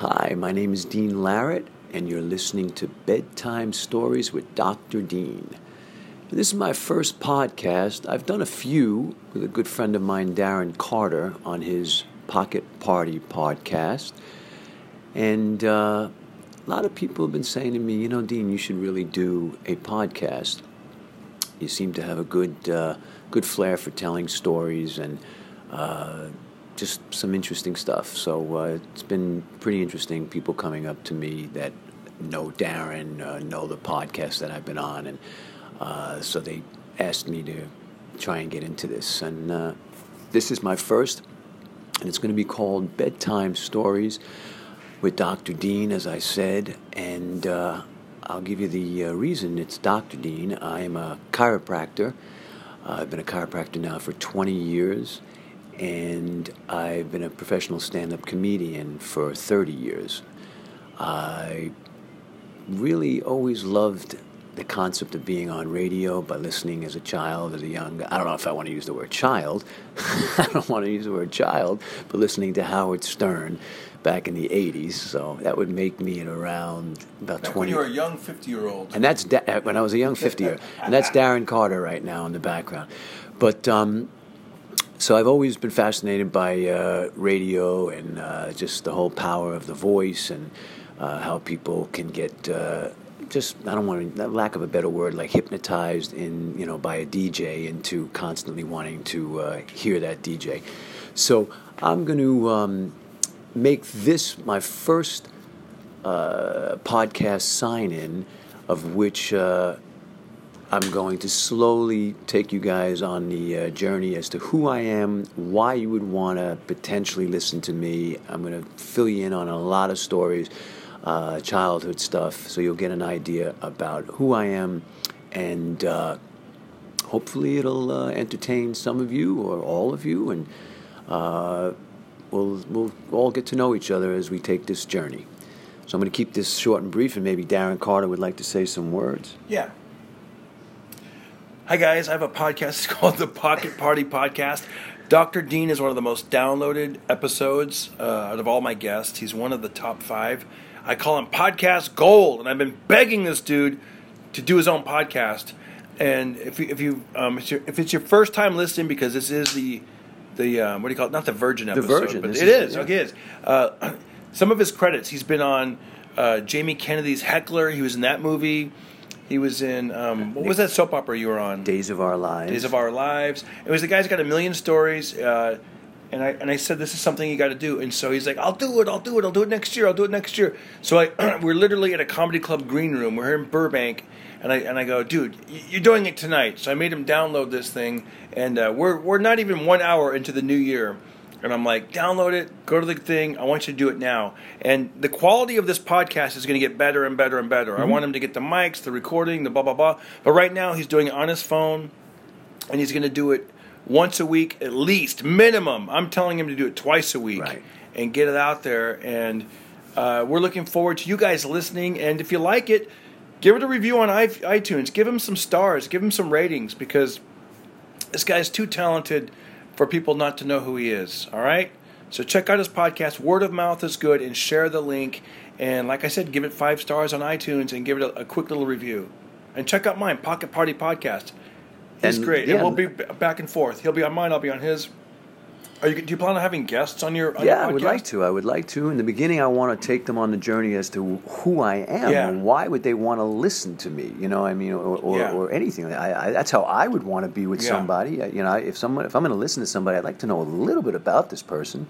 Hi, my name is Dean Larratt, and you're listening to Bedtime Stories with Dr. Dean. This is my first podcast. I've done a few with a good friend of mine, Darren Carter, on his Pocket Party podcast. And uh, a lot of people have been saying to me, you know, Dean, you should really do a podcast. You seem to have a good, uh, good flair for telling stories and uh, just some interesting stuff. So uh, it's been pretty interesting. People coming up to me that know Darren, uh, know the podcast that I've been on, and uh, so they asked me to try and get into this. And uh, this is my first, and it's going to be called Bedtime Stories with Dr. Dean, as I said, and uh, I'll give you the uh, reason it's Dr. Dean. I am a chiropractor. I've been a chiropractor now for 20 years and I've been a professional stand up comedian for 30 years. I really always loved the concept of being on radio by listening as a child, as a young, I don't know if I want to use the word child. I don't want to use the word child, but listening to Howard Stern back in the 80s. So that would make me at around about Back 20. when you were a young 50 year old. And that's da- when I was a young 50 year. And that's Darren Carter right now in the background. But um, so I've always been fascinated by uh, radio and uh, just the whole power of the voice and uh, how people can get uh, just I don't want to lack of a better word like hypnotized in you know by a DJ into constantly wanting to uh, hear that DJ. So I'm going to um, make this my first podcast sign in, of which uh, I'm going to slowly take you guys on the uh, journey as to who I am, why you would want to potentially listen to me. I'm going to fill you in on a lot of stories, uh, childhood stuff, so you'll get an idea about who I am, and uh, hopefully it'll uh, entertain some of you or all of you, and uh, we'll we'll all get to know each other as we take this journey. So I'm going to keep this short and brief, and maybe Darren Carter would like to say some words. Yeah. Hi, guys. I have a podcast It's called the Pocket Party Podcast. Dr. Dean is one of the most downloaded episodes uh, out of all my guests. He's one of the top five. I call him Podcast Gold, and I've been begging this dude to do his own podcast. And if you, if you um, if, it's your first time listening, because this is the the um, what do you call it? Not the Virgin episode, the Virgin, but this it is- is. yeah. Okay, it is. Uh, some of his credits. He's been on uh, Jamie Kennedy's Heckler. He was in that movie. He was in um, what was that soap opera you were on? Days of Our Lives. Days of Our Lives. It was the guy's got a million stories. Uh, and I and I said this is something you got to do. And so he's like, I'll do it. I'll do it. I'll do it next year. I'll do it next year. So I we're literally at a comedy club green room. We're here in Burbank. And I and I go, dude, you're doing it tonight. So I made him download this thing, and uh, we're we're not even one hour into the new year, and I'm like, download it, go to the thing. I want you to do it now. And the quality of this podcast is going to get better and better and better. I want him to get the mics, the recording, the blah blah blah. But right now he's doing it on his phone, and he's going to do it once a week at least, minimum. I'm telling him to do it twice a week Right. and get it out there. And uh, we're looking forward to you guys listening. And if you like it, give it a review on iTunes. Give him some stars. Give him some ratings because this guy's too talented for people not to know who he is. All right? So check out his podcast. Word of mouth is good and share the link. And like I said, give it five stars on iTunes and give it a, a quick little review. And check out mine, Pocket Party Podcast. He's And, great. yeah. And we'll be back and forth. He'll be on mine, I'll be on his. Are you, do you plan on having guests on your on Yeah, your I would like to. I would like to. In the beginning, I want to take them on the journey as to who I am Yeah. and why would they want to listen to me. You know, I mean, or, or, Yeah. or anything. I, I, that's how I would want to be with Yeah. somebody. Uh, You know, if someone, if I'm going to listen to somebody, I'd like to know a little bit about this person.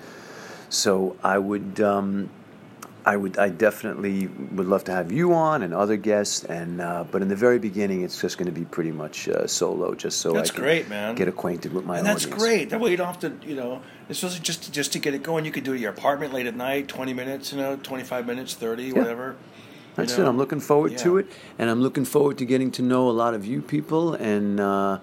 So I would, um, I would, I definitely would love to have you on and other guests. And uh, but in the very beginning, it's just going to be pretty much uh, solo, just so That's I can great, man. get acquainted with my and that's audience. great. That way you don't have to, you know, it's just just to, just to get it going. You could do it at your apartment late at night, twenty minutes, you know, twenty five minutes, thirty, whatever. That's you it. I'm looking forward to it, and I'm looking forward to getting to know a lot of you people. And uh,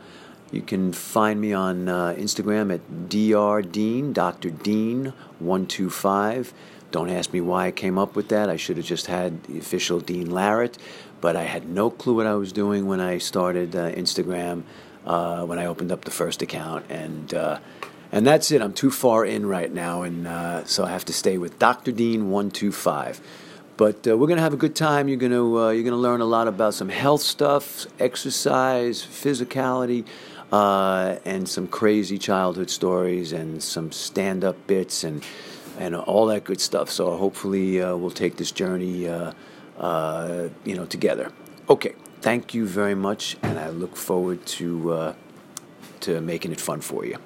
you can find me on uh, Instagram at drdean, Dr. Dean one two five. Don't ask me why I came up with that. I should have just had the official Dean Larratt, but I had no clue what I was doing when I started uh, Instagram. Uh, when I opened up the first account, and uh, And that's it. I'm too far in right now, and uh, so I have to stay with Dr. Dean one two five. But uh, we're gonna have a good time. You're gonna uh, you're gonna learn a lot about some health stuff, exercise, physicality, uh, and some crazy childhood stories, and some stand up bits, and and all that good stuff. So hopefully uh, we'll take this journey, uh, uh, you know, together. Okay. Thank you very much, and I look forward to to making it fun for you.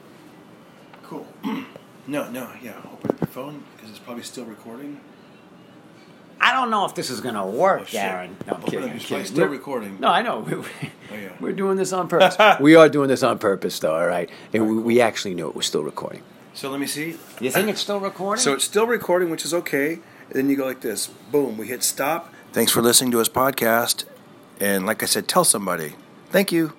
Cool. no, no, yeah. Open up your phone because it's probably still recording. I don't know if this is going to work, Oh. Darren. No, I'm kidding. I'm kidding. still We're- recording. No, I know. We- Oh, yeah. We're doing this on purpose. we are doing this on purpose, though, all right? And we, we actually knew it was still recording. So let me see. You think it's still recording? So it's still recording, which is okay. And then you go like this. Boom. We hit stop. Thanks for listening to his podcast. And like I said, tell somebody. Thank you.